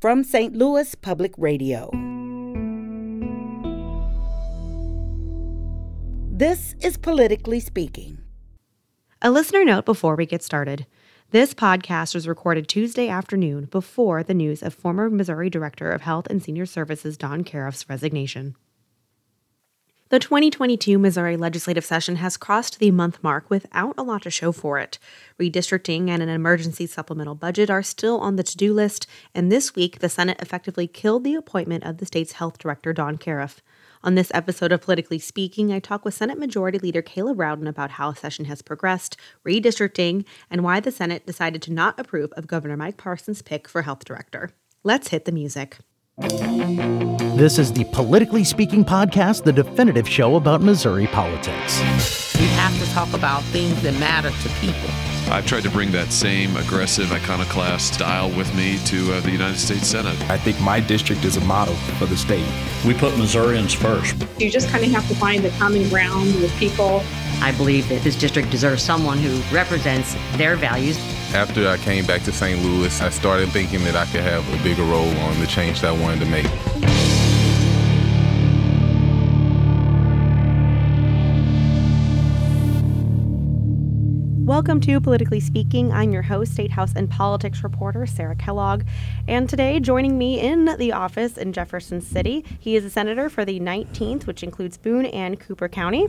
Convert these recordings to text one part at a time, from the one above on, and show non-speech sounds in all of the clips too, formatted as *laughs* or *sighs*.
from St. Louis Public Radio. This is Politically Speaking. A listener note before we get started. This podcast was recorded Tuesday afternoon before the news of former Missouri Director of Health and Senior Services Don Kauerauf's resignation. The 2022 Missouri legislative session has crossed the month mark without a lot to show for it. Redistricting and an emergency supplemental budget are still on the to do list, and this week the Senate effectively killed the appointment of the state's health director, Don Kauerauf. On this episode of Politically Speaking, I talk with Senate Majority Leader Caleb Rowden about how session has progressed, redistricting, and why the Senate decided to not approve of Governor Mike Parson's pick for health director. Let's hit the music. This is the Politically Speaking podcast, the definitive show about Missouri politics. We have to talk about things that matter to people. I've tried to bring that same aggressive iconoclast style with me to uh, the United States Senate. I think my district is a model for the state. We put Missourians first. You just kind of have to find the common ground with people. I believe that this district deserves someone who represents their values. After I came back to St. Louis, I started thinking that I could have a bigger role on the change that I wanted to make. Welcome to Politically Speaking. I'm your host, State House and Politics reporter Sarah Kellogg. And today, joining me in the office in Jefferson City, he is a senator for the 19th, which includes Boone and Cooper County.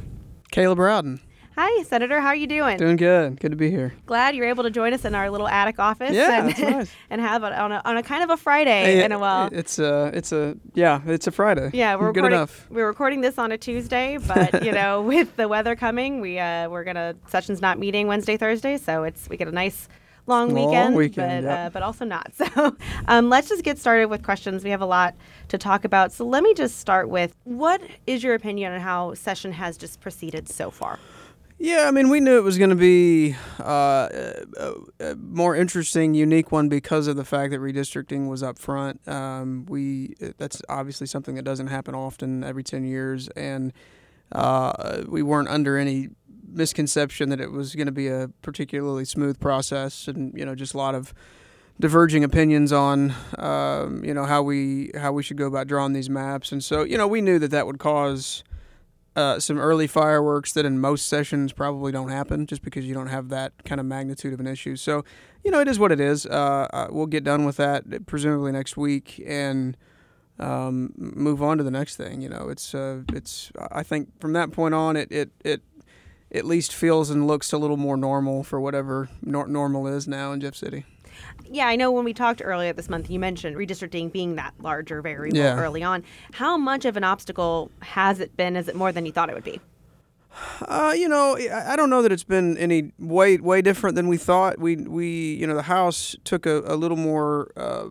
Caleb Rowden. Hi, Senator. How are you doing? Doing good. Good to be here. Glad you're able to join us in our little attic office. Yeah, and, nice. *laughs* and have it on a, on a kind of a Friday in a while. It's a it's a yeah it's a Friday. Yeah, we're good enough. We're recording this on a Tuesday, but you know, *laughs* with the weather coming, we uh, we're gonna session's not meeting Wednesday, Thursday, so it's we get a nice long Long weekend, weekend, but yep. uh, but also not. *laughs* So um, let's just get started with questions. We have a lot to talk about. So let me just start with what is your opinion on how session has just proceeded so far? Yeah, I mean, we knew it was going to be uh, a, a more interesting, unique one because of the fact that redistricting was up front. Um, we that's obviously something that doesn't happen often, every ten years, and uh, we weren't under any misconception that it was going to be a particularly smooth process, and you know, just a lot of diverging opinions on um, you know how we how we should go about drawing these maps, and so you know, we knew that that would cause uh, some early fireworks that in most sessions probably don't happen just because you don't have that kind of magnitude of an issue. So, you know, it is what it is. Uh, uh, we'll get done with that presumably next week and um, move on to the next thing. You know, it's uh, it's. I think from that point on, it it it at least feels and looks a little more normal for whatever nor- normal is now in Jeff City. Yeah, I know when we talked earlier this month, you mentioned redistricting being that larger variable Yeah. early on. How much of an obstacle has it been? Is it more than you thought it would be? Uh, you know, I don't know that it's been any way way different than we thought. We we you know the House took a, a little more uh,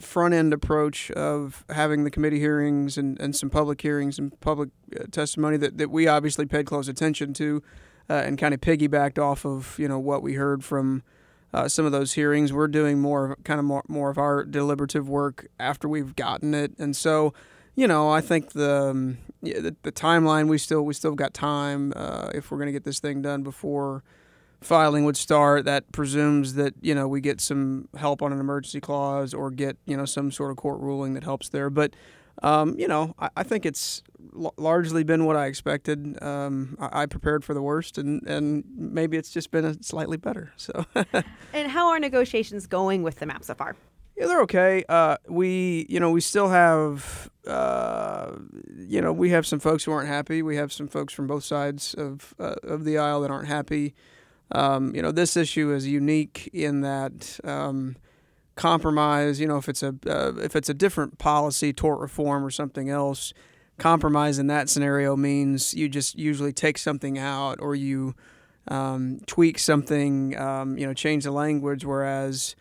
front end approach of having the committee hearings and, and some public hearings and public uh, testimony that, that we obviously paid close attention to, uh, and kind of piggybacked off of you know what we heard from. Uh, some of those hearings, we're doing more, kind of more, more of our deliberative work after we've gotten it, and so, you know, I think the um, yeah, the, the timeline we still we still got time uh, if we're going to get this thing done before filing would start. That presumes that you know we get some help on an emergency clause or get you know some sort of court ruling that helps there. But um, you know, I, I think it's l- largely been what I expected. Um, I, I prepared for the worst, and and maybe it's just been a slightly better. So. *laughs* And how are negotiations going with the map so far? Yeah, they're okay. Uh, we, you know, we still have, uh, you know, we have some folks who aren't happy. We have some folks from both sides of uh, of the aisle that aren't happy. Um, you know, this issue is unique in that um, compromise. You know, if it's a uh, if it's a different policy, tort reform or something else, compromise in that scenario means you just usually take something out or you um, tweak something. Um, you know, change the language. Whereas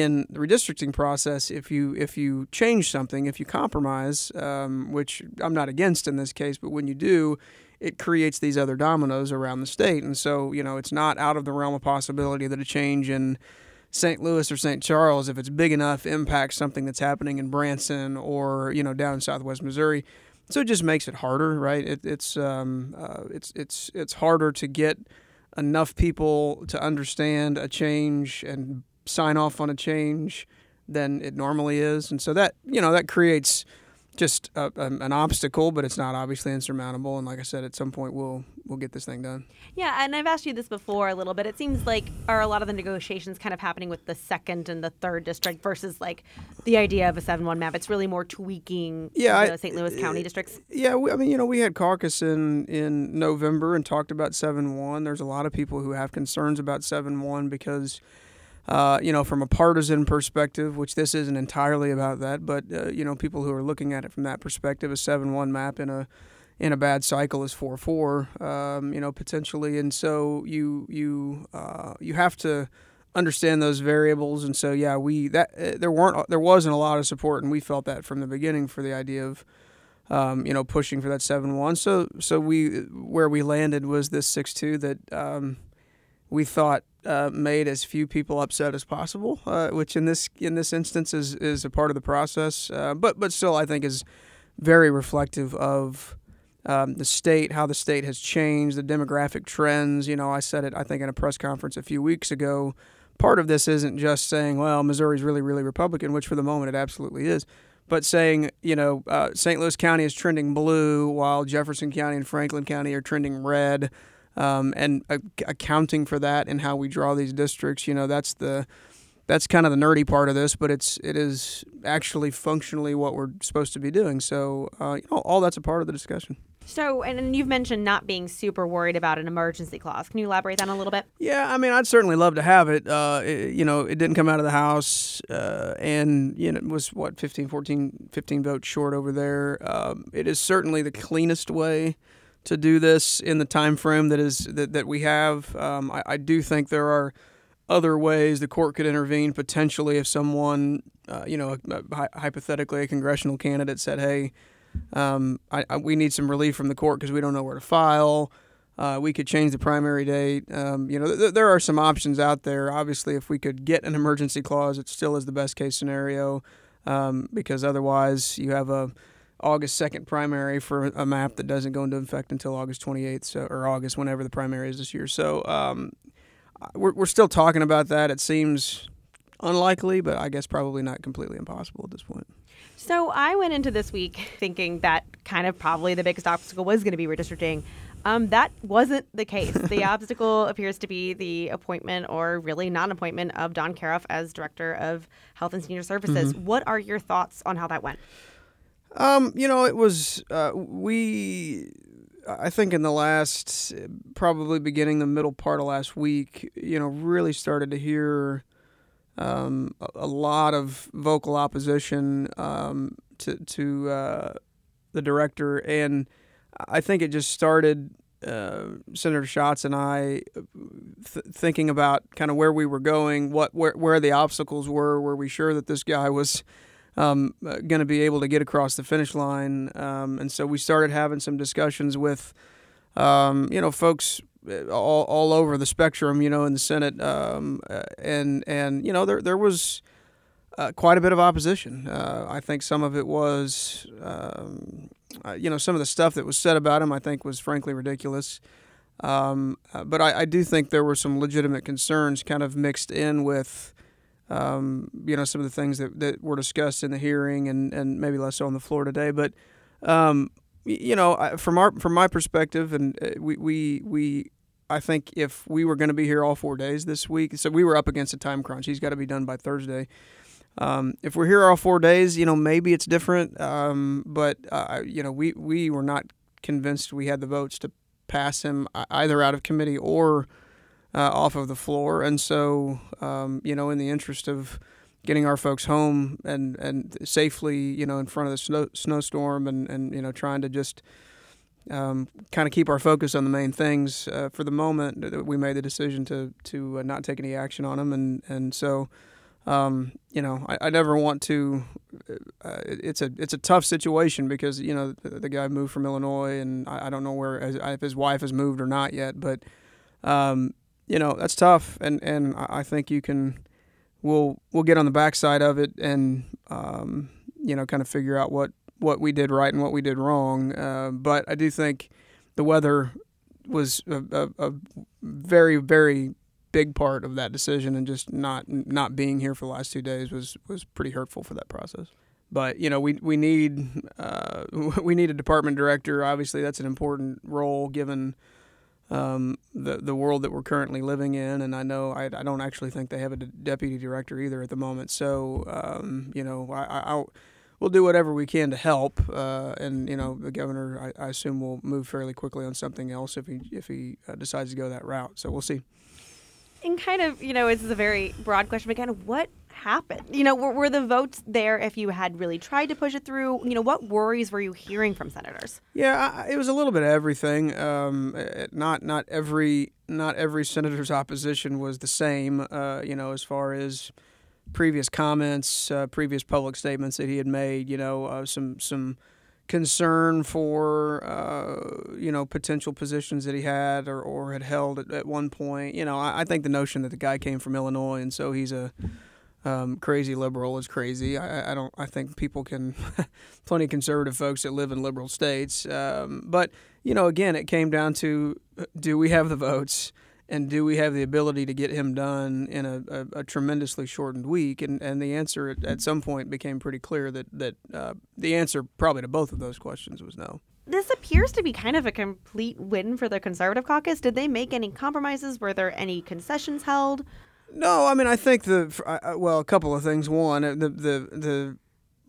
in the redistricting process, if you if you change something, if you compromise, um, which I'm not against in this case, but when you do, it creates these other dominoes around the state, and so you know it's not out of the realm of possibility that a change in St. Louis or St. Charles, if it's big enough, impacts something that's happening in Branson or you know down in Southwest Missouri. So it just makes it harder, right? It, it's um, uh, it's it's it's harder to get enough people to understand a change and sign off on a change than it normally is, and so that you know that creates just a, a, an obstacle, but it's not obviously insurmountable. And like I said, at some point we'll we'll get this thing done. Yeah, and I've asked you this before a little bit. It seems like are a lot of the negotiations kind of happening with the second and the third district versus like the idea of a seven-one map. It's really more tweaking yeah, the St. Louis County eh, districts. Yeah, we, I mean, you know, we had caucus in in November and talked about seven-one. There's a lot of people who have concerns about seven-one because uh, you know, from a partisan perspective, which this isn't entirely about that, but uh, you know, people who are looking at it from that perspective, a seven-one map in a in a bad cycle is four-four, um, you know, potentially, and so you you uh, you have to understand those variables, and so yeah, we that uh, there weren't there wasn't a lot of support, and we felt that from the beginning for the idea of. Um, you know, pushing for that seven-one. So, so we where we landed was this six-two that um, we thought uh, made as few people upset as possible, uh, which in this in this instance is, is a part of the process. Uh, but but still, I think is very reflective of um, the state, how the state has changed, the demographic trends. You know, I said it I think in a press conference a few weeks ago. Part of this isn't just saying, well, Missouri's really really Republican, which for the moment it absolutely is. But saying, you know, uh, St. Louis County is trending blue while Jefferson County and Franklin County are trending red um, and uh, accounting for that and how we draw these districts. You know, that's the that's kind of the nerdy part of this, but it's it is actually functionally what we're supposed to be doing. So uh, you know, all that's a part of the discussion. So, and you've mentioned not being super worried about an emergency clause. Can you elaborate on that a little bit? Yeah, I mean, I'd certainly love to have it. Uh, it you know, it didn't come out of the House, uh, and you know, it was what 15, 14, 15 votes short over there. Um, it is certainly the cleanest way to do this in the time frame that is that, that we have. Um, I, I, do think there are other ways the court could intervene potentially if someone, uh, you know, hypothetically a congressional candidate said, "Hey, um, I, I, we need some relief from the court because we don't know where to file." Uh, we could change the primary date. Um, you know, th- there are some options out there. Obviously, if we could get an emergency clause, it still is the best case scenario um, because otherwise you have a August 2nd primary for a map that doesn't go into effect until August 28th, so, or August, whenever the primary is this year. So um, we're, we're still talking about that. It seems unlikely, but I guess probably not completely impossible at this point. So I went into this week thinking that kind of probably the biggest obstacle was going to be redistricting. Um, that wasn't the case. The *laughs* obstacle appears to be the appointment or really non appointment of Don Kauerauf as Director of Health and Senior Services. Mm-hmm. What are your thoughts on how that went? Um, you know, it was uh, we. I think in the last, probably beginning the middle part of last week, you know, really started to hear um, a, a, lot of vocal opposition um, to to uh, the director, and I think it just started. Uh, Senator Schatz and I th- thinking about kind of where we were going, what where where the obstacles were. Were we sure that this guy was um, uh, going to be able to get across the finish line. Um, and so we started having some discussions with, um, you know, folks uh, all, all over the spectrum, you know, in the Senate. Um, uh, and, and, you know, there, there was uh, quite a bit of opposition. Uh, I think some of it was, um, you know, some of the stuff that was said about him, I think, was frankly ridiculous. Um, but I, I do think there were some legitimate concerns kind of mixed in with um, you know, some of the things that, that were discussed in the hearing and, and maybe less so on the floor today. But, um, you know, from our from my perspective, and uh, we, we, we I think if we were going to be here all four days this week, so we were up against a time crunch. He's got to be done by Thursday. Um, if we're here all four days, you know, maybe it's different. Um, but uh, you know, we we were not convinced we had the votes to pass him either out of committee or uh, off of the floor. And so, um, you know, in the interest of getting our folks home and, and safely, you know, in front of the snow, snowstorm and, and, you know, trying to just um, kind of keep our focus on the main things uh, for the moment, we made the decision to, to uh, not take any action on them. And, and so, um, you know, I, I, never want to. Uh, it's a it's a tough situation because you know the, the guy moved from Illinois, and I, I, don't know where if his wife has moved or not yet. But um, you know that's tough, and and I think you can. We'll we'll get on the backside of it, and um, you know, kind of figure out what what we did right and what we did wrong. Uh, but I do think the weather was a, a, a very very big part of that decision, and just not not being here for the last two days was was pretty hurtful for that process. But you know, we we need uh, *laughs* we need a department director. Obviously, that's an important role given um, the the world that we're currently living in. And I know I, I don't actually think they have a deputy director either at the moment. So um, you know, I, I we'll do whatever we can to help. Uh, and you know, the governor, I, I, assume, will move fairly quickly on something else if he if he uh, decides to go that route. So we'll see. And kind of, you know, this is a very broad question, but kind of what happened? You know, were, were, the votes there if you had really tried to push it through? You know, what worries were you hearing from senators? Yeah, I, it was a little bit of everything. Um, not not every not every senator's opposition was the same. Uh, you know, as far as previous comments, uh, previous public statements that he had made. You know, uh, some some concern for uh, you know potential positions that he had or, or had held at, at one point. You know, I, I, think the notion that the guy came from Illinois and so he's a um, crazy liberal is crazy. I, I, don't. I think people can, *laughs* plenty of conservative folks that live in liberal states. Um, but you know, again, it came down to uh, do we have the votes? and do we have the ability to get him done in a, a, a tremendously shortened week? And, and the answer at, at some point became pretty clear that, that uh, the answer probably to both of those questions was no. This appears to be kind of a complete win for the Conservative caucus. Did they make any compromises? Were there any concessions held? No, I mean I think the well, a couple of things. One, uh, the the the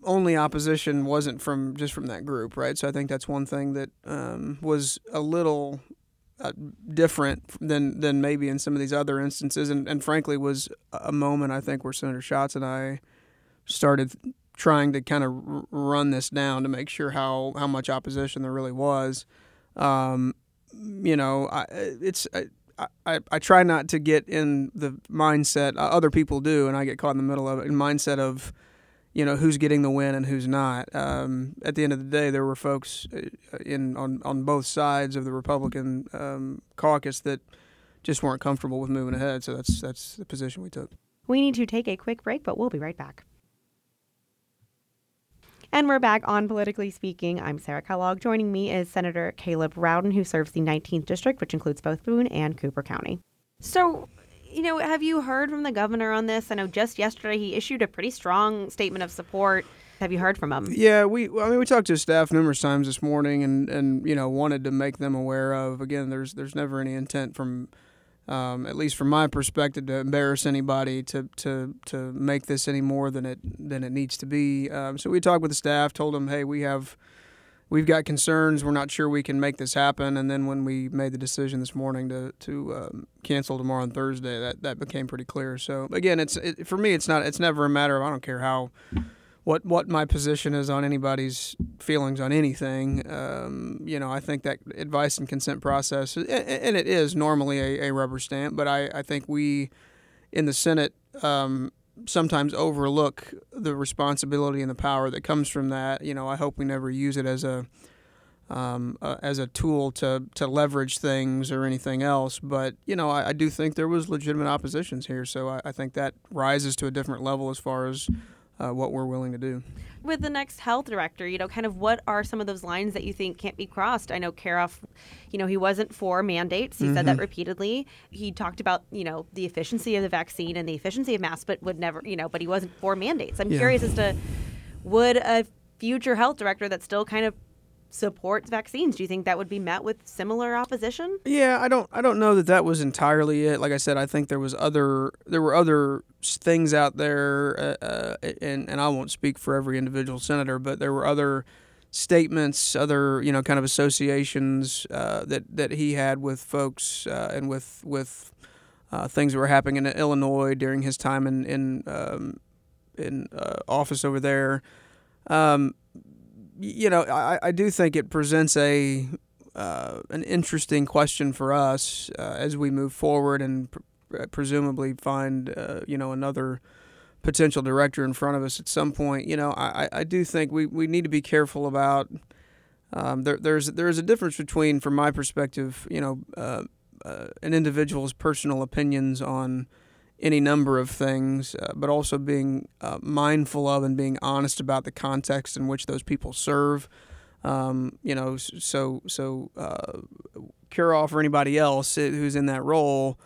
only opposition wasn't from just from that group, right? So I think that's one thing that um, was a little uh, different than than maybe in some of these other instances, and, and frankly was a moment I think where Senator Schatz and I started trying to kind of r- run this down to make sure how how much opposition there really was. Um, you know, I, it's. I, I, I try not to get in the mindset uh, other people do, and I get caught in the middle of it. In mindset of, you know who's getting the win and who's not. Um, at the end of the day, there were folks uh, in on on both sides of the Republican um, caucus that just weren't comfortable with moving ahead. So that's that's the position we took. We need to take a quick break, but we'll be right back. And we're back on Politically Speaking. I'm Sarah Kellogg. Joining me is Senator Caleb Rowden, who serves the 19th District, which includes both Boone and Cooper County. So, you know, have you heard from the governor on this? I know just yesterday he issued a pretty strong statement of support. Have you heard from him? Yeah, we. I mean, we talked to staff numerous times this morning, and and you know wanted to make them aware of. Again, there's there's never any intent from, um, at least from my perspective, to embarrass anybody to to to make this any more than it than it needs to be. Um, so we talked with the staff, told them, hey, we have we've got concerns. We're not sure we can make this happen. And then when we made the decision this morning to to um, cancel tomorrow on Thursday, that that became pretty clear. So again, it's it, for me, it's not it's never a matter of I don't care how. What, what my position is on anybody's feelings on anything, um, you know, I think that advice and consent process, and it is normally a, a rubber stamp, but I, I think we in the Senate um, sometimes overlook the responsibility and the power that comes from that. You know, I hope we never use it as a um, uh, as a tool to to leverage things or anything else. But you know, I, I do think there was legitimate oppositions here, so I, I, think that rises to a different level as far as uh, what we're willing to do. With the next health director, you know, kind of what are some of those lines that you think can't be crossed? I know Kauerauf, you know, he wasn't for mandates. He mm-hmm. said that mm-hmm. repeatedly. He talked about, you know, the efficiency of the vaccine and the efficiency of masks, but would never, you know, but he wasn't for mandates. I'm yeah. curious as to would a future health director that still kind of supports vaccines. Do you think that would be met with similar opposition? Yeah, I don't I don't know that that was entirely it. Like I said, I think there was other there were other things out there uh, uh, and and I won't speak for every individual senator, but there were other statements, other you know kind of associations uh, that that he had with folks uh, and with with uh, things that were happening in Illinois during his time in in um, in uh, office over there. Um, you know, I, I do think it presents a uh, an interesting question for us uh, as we move forward and pr- uh, presumably find uh, you know another potential director in front of us at some point. You know, I, I do think we, we need to be careful about. Um, there, there's there's a difference between, from my perspective, you know, uh, uh, an individual's personal opinions on any number of things, uh, but also being uh, mindful of and being honest about the context in which those people serve. Um, you know, so so uh, Kauerauf or anybody else who's in that role,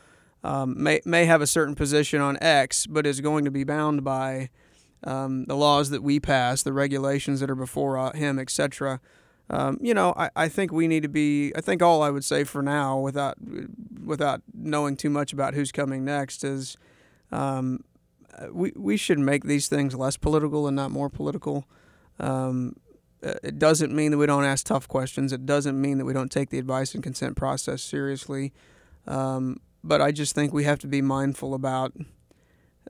um, may may have a certain position on X, but is going to be bound by um, the laws that we pass, the regulations that are before uh, him, etc. Um, you know, I, I think we need to be. I think all I would say for now, without without knowing too much about who's coming next, is um, we we should make these things less political and not more political. Um, uh, it doesn't mean that we don't ask tough questions. It doesn't mean that we don't take the advice and consent process seriously. Um, but I just think we have to be mindful about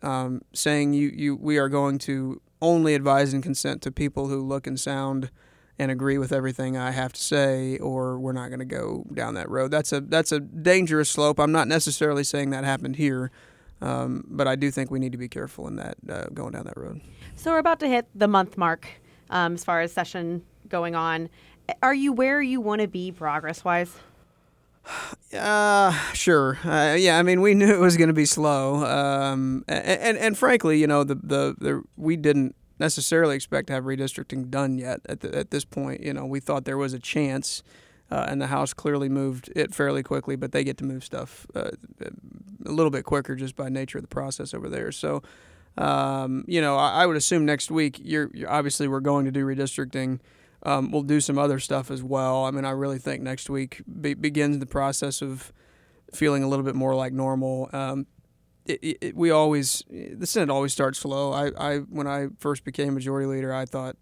um, saying you, you we are going to only advise and consent to people who look and sound and agree with everything I have to say, or we're not going to go down that road. That's a that's a dangerous slope. I'm not necessarily saying that happened here, um, but I do think we need to be careful in that uh, going down that road. So we're about to hit the month mark um, as far as session going on. Are you where you want to be progress wise? Uh, *sighs* sure. Uh, yeah, I mean, we knew it was going to be slow, um, and, and, and frankly, you know, the, the the we didn't necessarily expect to have redistricting done yet at the, at this point. You know, we thought there was a chance, uh, and the House clearly moved it fairly quickly, but they get to move stuff uh, a little bit quicker just by nature of the process over there. So, um, you know, I, I, would assume next week you're, you're obviously we're going to do redistricting. Um, we'll do some other stuff as well. I mean, I really think next week be- begins the process of feeling a little bit more like normal. Um, it, it, we always the Senate always starts slow. I, I when I first became majority leader, I thought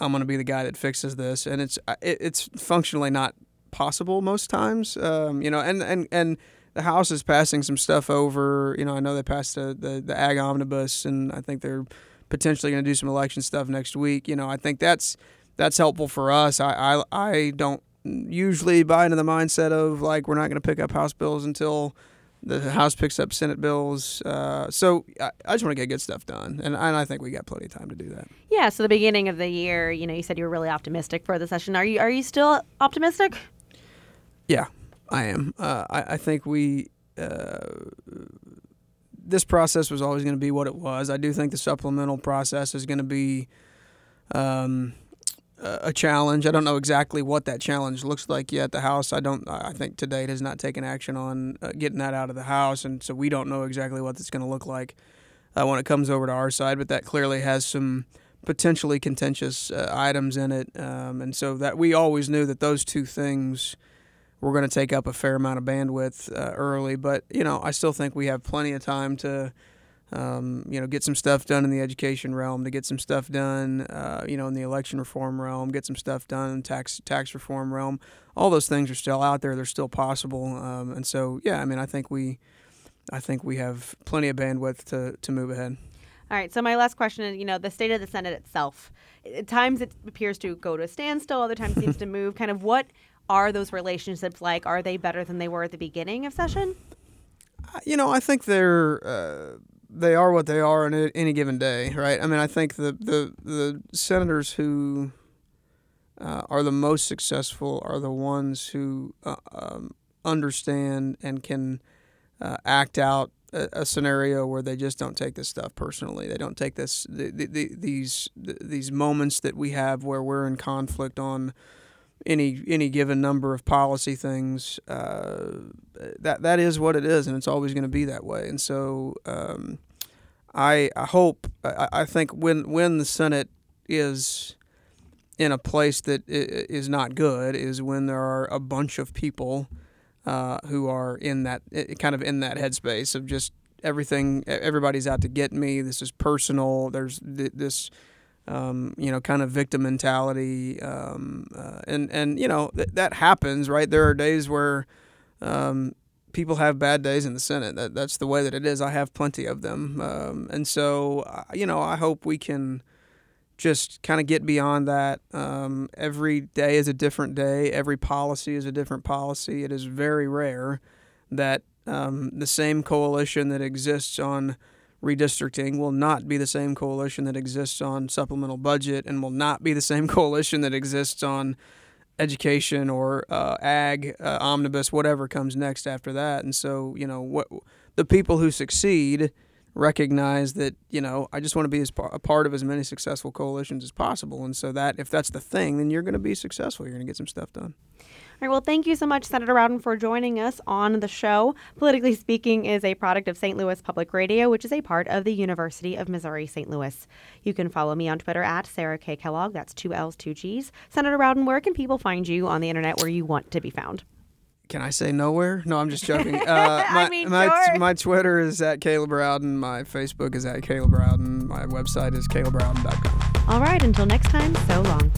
I'm going to be the guy that fixes this, and it's it, it's functionally not possible most times. Um, you know, and and and the House is passing some stuff over. You know, I know they passed the the, the ag omnibus, and I think they're potentially going to do some election stuff next week. You know, I think that's that's helpful for us. I I, I don't usually buy into the mindset of like we're not going to pick up House bills until the House picks up Senate bills. Uh, so I, I just want to get good stuff done, and, and I think we got plenty of time to do that. Yeah. So the beginning of the year, you know, you said you were really optimistic for the session. Are you are you still optimistic? Yeah, I am. Uh, I, I think we. Uh, this process was always going to be what it was. I do think the supplemental process is going to be um, a challenge. I don't know exactly what that challenge looks like yet. The House, I don't. I think to date has not taken action on uh, getting that out of the House, and so we don't know exactly what it's going to look like uh, when it comes over to our side. But that clearly has some potentially contentious uh, items in it, um, and so that we always knew that those two things were going to take up a fair amount of bandwidth uh, early. But you know, I still think we have plenty of time to um, you know, get some stuff done in the education realm, to get some stuff done, uh, you know, in the election reform realm, get some stuff done in tax tax reform realm. All those things are still out there; they're still possible. Um, and so, yeah, I mean, I think we, I think we have plenty of bandwidth to to move ahead. All right. So my last question is, you know, the state of the Senate itself. At times it appears to go to a standstill. Other times it seems to *laughs* move. Kind of what are those relationships like? Are they better than they were at the beginning of session? You know, I think they're. Uh, they are what they are on any given day, right? I mean, I think the the, the senators who uh, are the most successful are the ones who uh, um, understand and can uh, act out a, a, scenario where they just don't take this stuff personally. They don't take this the, the, the, these these moments that we have where we're in conflict on any any given number of policy things. Uh, that that is what it is, and it's always going to be that way. And so, um, I I hope I, I think when when the Senate is in a place that is not good is when there are a bunch of people uh, who are in that kind of in that headspace of just everything everybody's out to get me this is personal there's this um, you know, kind of victim mentality, um, uh, and and you know th- that happens, right? There are days where um, people have bad days in the Senate. That that's the way that it is. I have plenty of them, um, and so uh, you know, I hope we can just kind of get beyond that. Um, every day is a different day. Every policy is a different policy. It is very rare that um, the same coalition that exists on redistricting will not be the same coalition that exists on supplemental budget and will not be the same *laughs* coalition that exists on education or uh, ag uh, omnibus whatever comes next after that. And so you know what the people who succeed recognize that you know I just want to be as par- a part of as many successful coalitions as possible. And so that if that's the thing then you're going to be successful. You're going to get some stuff done right, well, thank you so much, Senator Rowden, for joining us on the show. Politically Speaking is a product of St. Louis Public Radio, which is a part of the University of Missouri St. Louis. You can follow me on Twitter at Sarah K. Kellogg. That's two L's, two G's. Senator Rowden, where can people find you on the internet where you want to be found? Can I say nowhere? No, I'm just joking. *laughs* Uh, my, I mean, my, sure. my Twitter is at Caleb Rowden. My Facebook is at Caleb Rowden. My website is calebrowden.com. All right, until next time, so long.